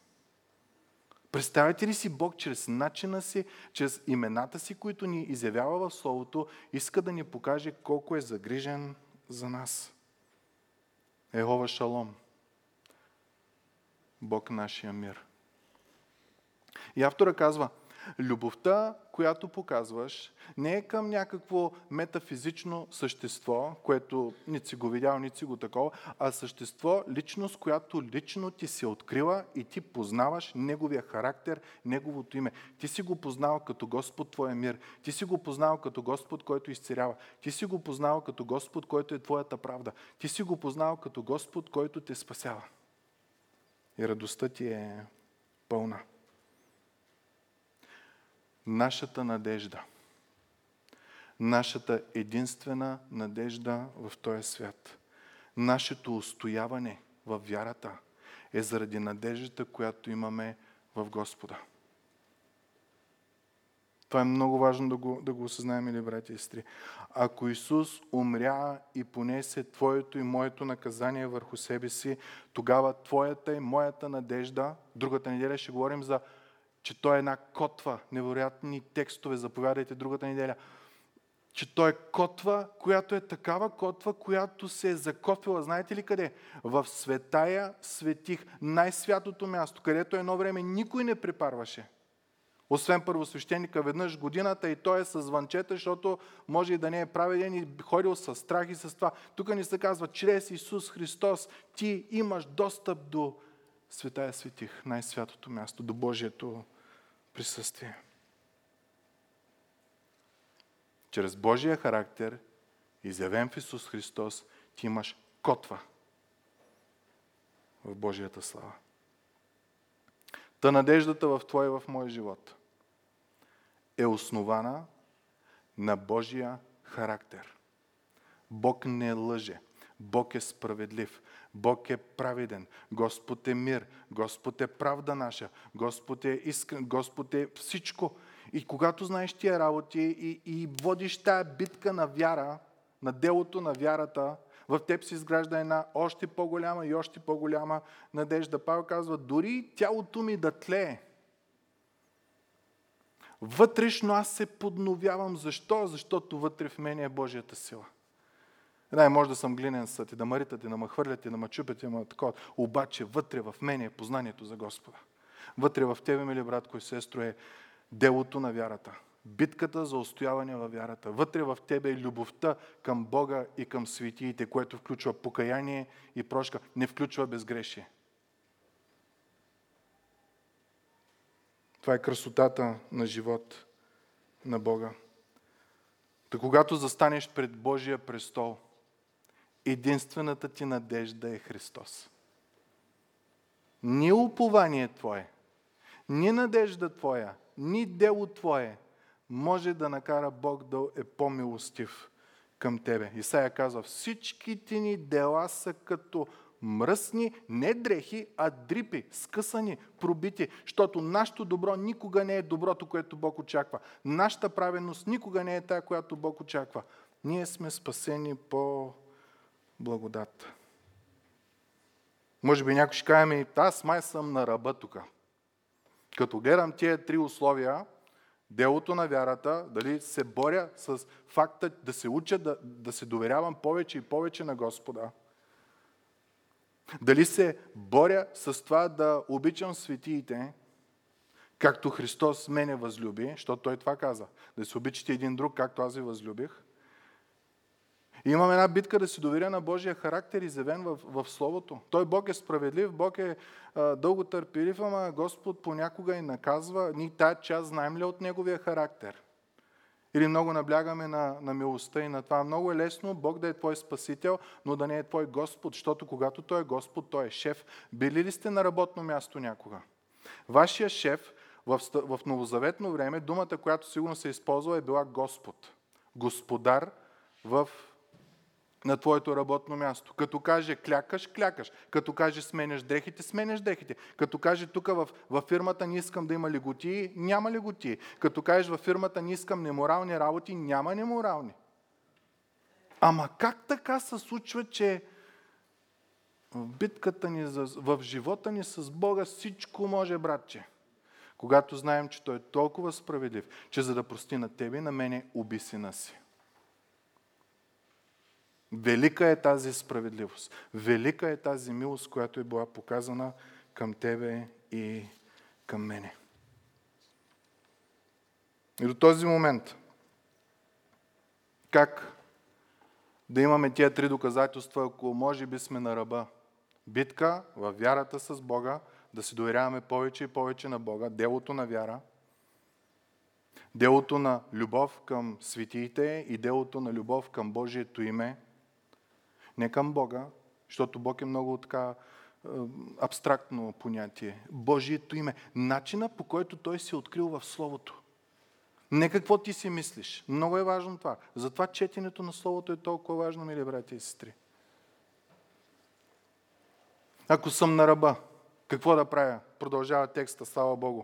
Представете ли си Бог чрез начина си, чрез имената си, които ни изявява в Словото, иска да ни покаже колко е загрижен за нас. Ехова Шалом. Бог нашия мир. И автора казва, любовта, която показваш, не е към някакво метафизично същество, което ни си го видял, ни си го такова, а същество, личност, която лично ти се открила и ти познаваш неговия характер, неговото име. Ти си го познал като Господ Твоя мир. Ти си го познал като Господ, който изцерява. Ти си го познал като Господ, който е Твоята правда. Ти си го познал като Господ, който те спасява и радостта ти е пълна. Нашата надежда, нашата единствена надежда в този свят, нашето устояване в вярата е заради надеждата, която имаме в Господа. Това е много важно да го, да го осъзнаем, мили брати и сестри. Ако Исус умря и понесе Твоето и моето наказание върху себе си, тогава Твоята и моята надежда, другата неделя ще говорим за, че Той е една котва, невероятни текстове, заповядайте другата неделя, че Той е котва, която е такава котва, която се е закотвила, знаете ли къде? В светая светих, най-святото място, където едно време никой не препарваше. Освен първосвещеника веднъж годината и той е с звънчета, защото може и да не е праведен и ходил с страх и с това. Тук ни се казва, чрез Исус Христос ти имаш достъп до Светая Светих, най-святото място, до Божието присъствие. Чрез Божия характер, изявен в Исус Христос, ти имаш котва в Божията слава. Та надеждата в Твоя и в моя живот е основана на Божия характер. Бог не лъже. Бог е справедлив. Бог е праведен. Господ е мир. Господ е правда наша. Господ е искрен. Господ е всичко. И когато знаеш тия работи и, и водиш тая битка на вяра, на делото на вярата, в теб се изгражда една още по-голяма и още по-голяма надежда. Павел казва, дори тялото ми да тлее, Вътрешно аз се подновявам. Защо? Защото вътре в мен е Божията сила. Да, може да съм глинен съд и да маритате, да ме хвърляте, да ме чупете, да такова. Обаче вътре в мен е познанието за Господа. Вътре в тебе, мили брат, кой сестро, е делото на вярата. Битката за устояване във вярата. Вътре в тебе е любовта към Бога и към светиите, което включва покаяние и прошка. Не включва безгрешие. Това е красотата на живот на Бога. Та когато застанеш пред Божия престол, единствената ти надежда е Христос. Ни упование Твое, ни надежда Твоя, ни дело Твое може да накара Бог да е по-милостив към Тебе. Исаия казва, всичките ни дела са като мръсни, не дрехи, а дрипи, скъсани, пробити, защото нашето добро никога не е доброто, което Бог очаква. Нашата праведност никога не е тая, която Бог очаква. Ние сме спасени по благодат. Може би някой ще каже ми, аз май съм на ръба тук. Като гледам тия три условия, делото на вярата, дали се боря с факта да се уча, да, да се доверявам повече и повече на Господа – дали се боря с това да обичам светиите, както Христос мене възлюби, защото Той това каза, да се обичате един друг, както аз ви възлюбих. И имаме една битка да си доверя на Божия характер, изявен в, в Словото. Той Бог е справедлив, Бог е а, дълго търпелив, ама Господ понякога и наказва. Ние тая част знаем ли от Неговия характер? Или много наблягаме на, на милостта и на това. Много е лесно Бог да е твой спасител, но да не е твой Господ, защото когато Той е Господ, Той е шеф. Били ли сте на работно място някога? Вашия шеф в, в новозаветно време, думата, която сигурно се използва, е била Господ. Господар в на твоето работно място. Като каже клякаш, клякаш. Като каже сменяш дрехите, сменяш дрехите. Като каже тук в, в фирмата не искам да има леготии, няма леготии. Като кажеш във фирмата не искам неморални работи, няма неморални. Ама как така се случва, че в битката ни, в живота ни с Бога всичко може, братче? Когато знаем, че Той е толкова справедлив, че за да прости на тебе и на мене, уби сина си. Велика е тази справедливост. Велика е тази милост, която е била показана към тебе и към мене. И до този момент, как да имаме тия три доказателства, ако може би сме на ръба? Битка в вярата с Бога, да се доверяваме повече и повече на Бога, делото на вяра, делото на любов към светиите и делото на любов към Божието име, не към Бога, защото Бог е много така е, абстрактно понятие. Божието име. Начина по който Той се е открил в Словото. Не какво ти си мислиш. Много е важно това. Затова четенето на Словото е толкова важно, мили брати и сестри. Ако съм на ръба, какво да правя? Продължава текста, слава Богу.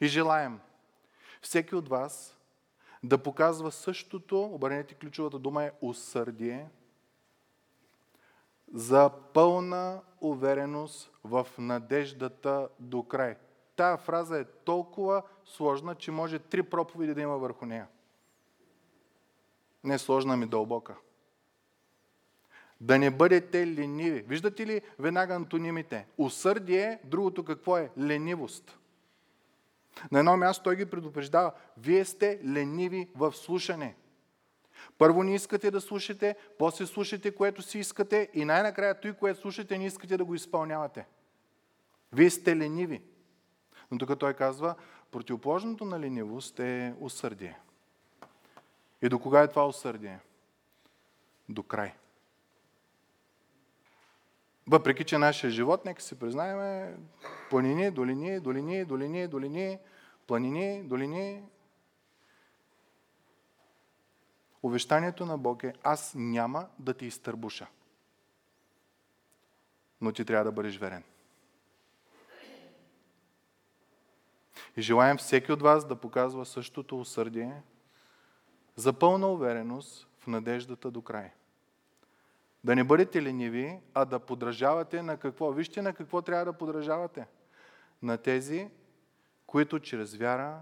И желаем всеки от вас да показва същото, обърнете ключовата дума е усърдие, за пълна увереност в надеждата до край. Тая фраза е толкова сложна, че може три проповеди да има върху нея. Не сложна ми дълбока. Да не бъдете лениви. Виждате ли веднага антонимите? Усърдие, другото какво е? Ленивост. На едно място той ги предупреждава. Вие сте лениви в слушане. Първо не искате да слушате, после слушате, което си искате и най-накрая той, което слушате, не искате да го изпълнявате. Вие сте лениви. Но тук той казва, противоположното на ленивост е усърдие. И до кога е това усърдие? До край. Въпреки, че нашия живот, нека си признаем, планини, долини, долини, долини, долини, планини, долини, Увещанието на Бог е, аз няма да ти изтърбуша. Но ти трябва да бъдеш верен. И желаем всеки от вас да показва същото усърдие за пълна увереност в надеждата до край. Да не бъдете лениви, а да подражавате на какво? Вижте на какво трябва да подражавате. На тези, които чрез вяра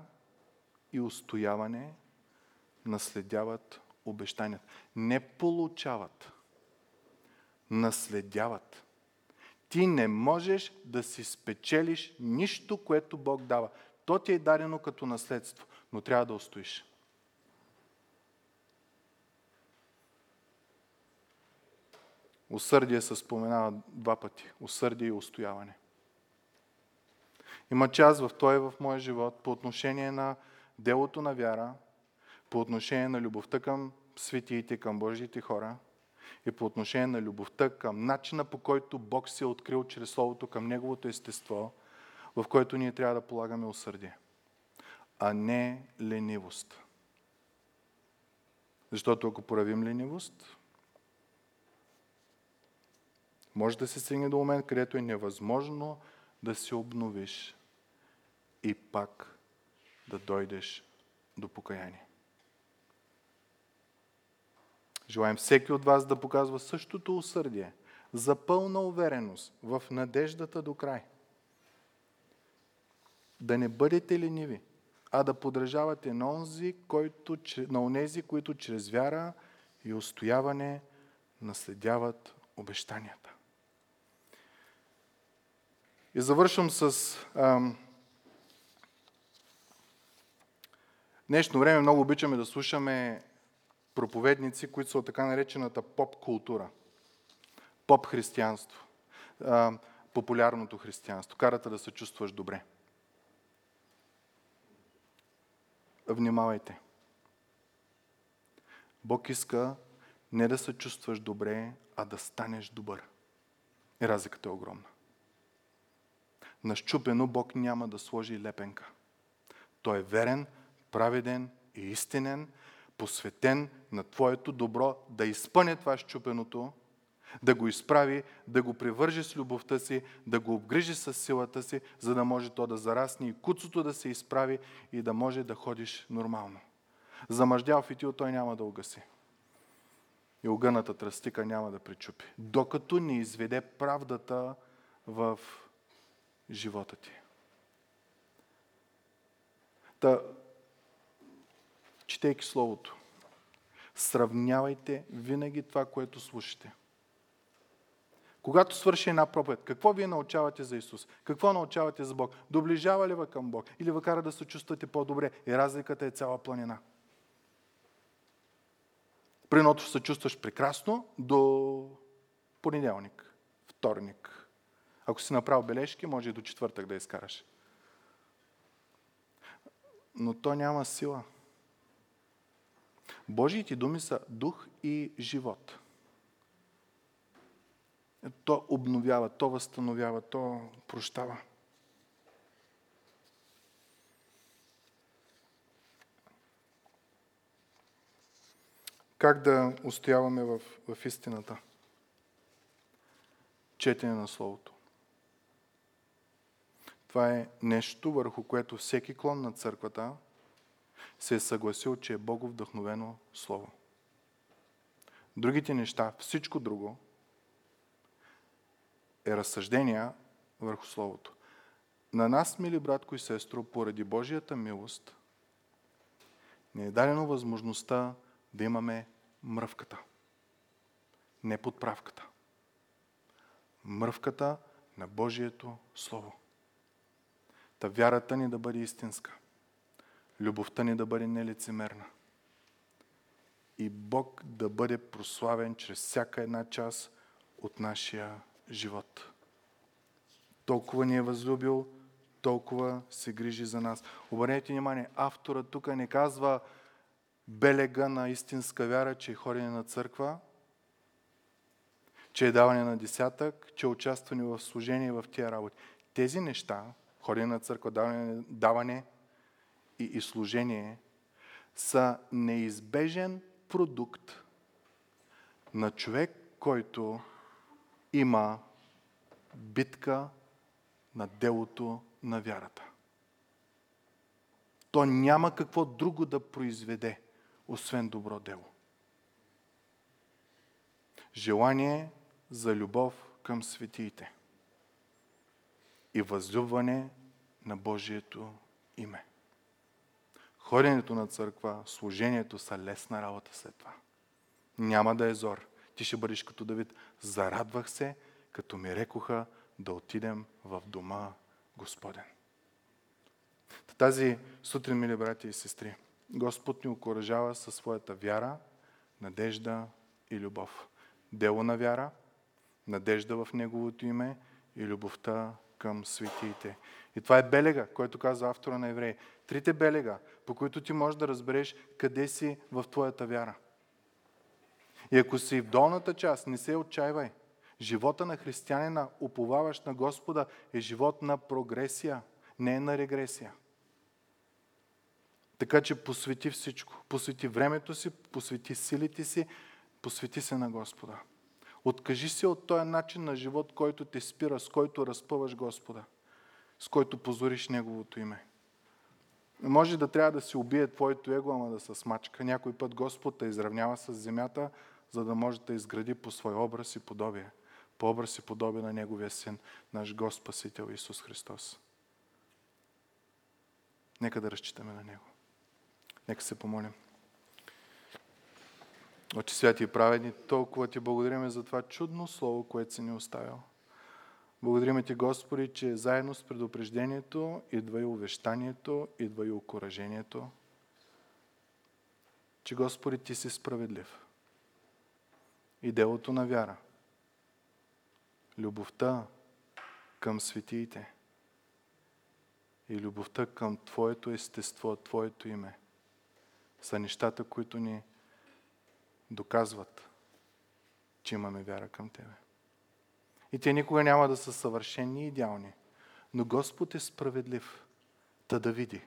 и устояване наследяват обещанията. Не получават, наследяват. Ти не можеш да си спечелиш нищо, което Бог дава. То ти е дадено като наследство, но трябва да устоиш. Усърдие се споменава два пъти. Усърдие и устояване. Има част в той в моя живот по отношение на делото на вяра, по отношение на любовта към светиите, към Божиите хора и по отношение на любовта към начина по който Бог се е открил чрез Словото към Неговото естество, в което ние трябва да полагаме усърдие, а не ленивост. Защото ако проявим ленивост, може да се стигне до момент, където е невъзможно да се обновиш и пак да дойдеш до покаяние. Желаем всеки от вас да показва същото усърдие за пълна увереност в надеждата до край. Да не бъдете лениви, а да подражавате на, онзи, който, на онези, които чрез вяра и устояване наследяват обещанията. И завършвам с ам, днешно време много обичаме да слушаме проповедници, които са от така наречената поп-култура. Поп-християнство. Популярното християнство. Карата да се чувстваш добре. Внимавайте. Бог иска не да се чувстваш добре, а да станеш добър. И разликата е огромна. На щупено Бог няма да сложи лепенка. Той е верен, праведен и истинен, посветен на Твоето добро, да изпъне това щупеното, да го изправи, да го привържи с любовта си, да го обгрижи с силата си, за да може то да зарасне и куцото да се изправи и да може да ходиш нормално. Замъждял фитил той няма да угаси. И огъната тръстика няма да причупи. Докато не изведе правдата в живота ти. Та, четейки Словото, сравнявайте винаги това, което слушате. Когато свърши една проповед, какво вие научавате за Исус? Какво научавате за Бог? Доближава ли ви към Бог? Или ви кара да се чувствате по-добре? И разликата е цяла планина. При едното се чувстваш прекрасно до понеделник, вторник. Ако си направил бележки, може и до четвъртък да изкараш. Но то няма сила. Божиите думи са дух и живот. То обновява, то възстановява, то прощава. Как да устояваме в, в истината? Четене на Словото. Това е нещо, върху което всеки клон на църквата се е съгласил, че е Богов вдъхновено Слово. Другите неща, всичко друго, е разсъждения върху Словото. На нас, мили братко и сестро, поради Божията милост, не е дадено възможността да имаме мръвката. Не подправката. Мръвката на Божието Слово. Та вярата ни да бъде истинска. Любовта ни да бъде нелицемерна. И Бог да бъде прославен чрез всяка една част от нашия живот. Толкова ни е възлюбил, толкова се грижи за нас. Обърнете внимание, автора тук не казва белега на истинска вяра, че е ходене на църква, че е даване на десятък, че е участване в служение в тия работи. Тези неща, ходене на църква, даване, даване и, и служение, са неизбежен продукт на човек, който има битка на делото на вярата. То няма какво друго да произведе, освен добро дело. Желание за любов към светиите и възлюбване на Божието име. Ходенето на църква, служението са лесна работа след това. Няма да е зор. Ти ще бъдеш като Давид. Зарадвах се, като ми рекоха да отидем в дома Господен. Тази сутрин, мили брати и сестри, Господ ни окоръжава със своята вяра, надежда и любов. Дело на вяра, надежда в Неговото име и любовта към светиите. И това е белега, който казва автора на Евреи. Трите белега, по които ти можеш да разбереш къде си в твоята вяра. И ако си в долната част, не се отчаивай. Живота на християнина, уповаващ на Господа, е живот на прогресия, не на регресия. Така че посвети всичко. Посвети времето си, посвети силите си, посвети се на Господа. Откажи се от този начин на живот, който те спира, с който разпъваш Господа, с който позориш Неговото име. Може да трябва да се убие твоето его, ама да се смачка. Някой път Господ те изравнява с земята, за да може да изгради по свой образ и подобие. По образ и подобие на Неговия Син, наш Госп Спасител Исус Христос. Нека да разчитаме на Него. Нека се помолим. Отче святи и праведни, толкова ти благодариме за това чудно слово, което си ни оставил. Благодарим ти, Господи, че заедно с предупреждението идва и увещанието, идва и окоръжението, че Господи, Ти си справедлив. И делото на вяра, любовта към светиите и любовта към Твоето естество, Твоето име са нещата, които ни доказват, че имаме вяра към Тебе. И те никога няма да са съвършени и идеални. Но Господ е справедлив, та да види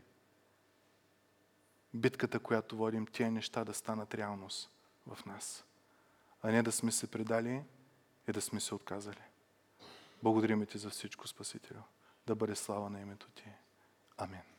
битката, която водим, тия неща да станат реалност в нас. А не да сме се предали и да сме се отказали. Благодарим ти за всичко, Спасителю. Да бъде слава на името Ти. Амин.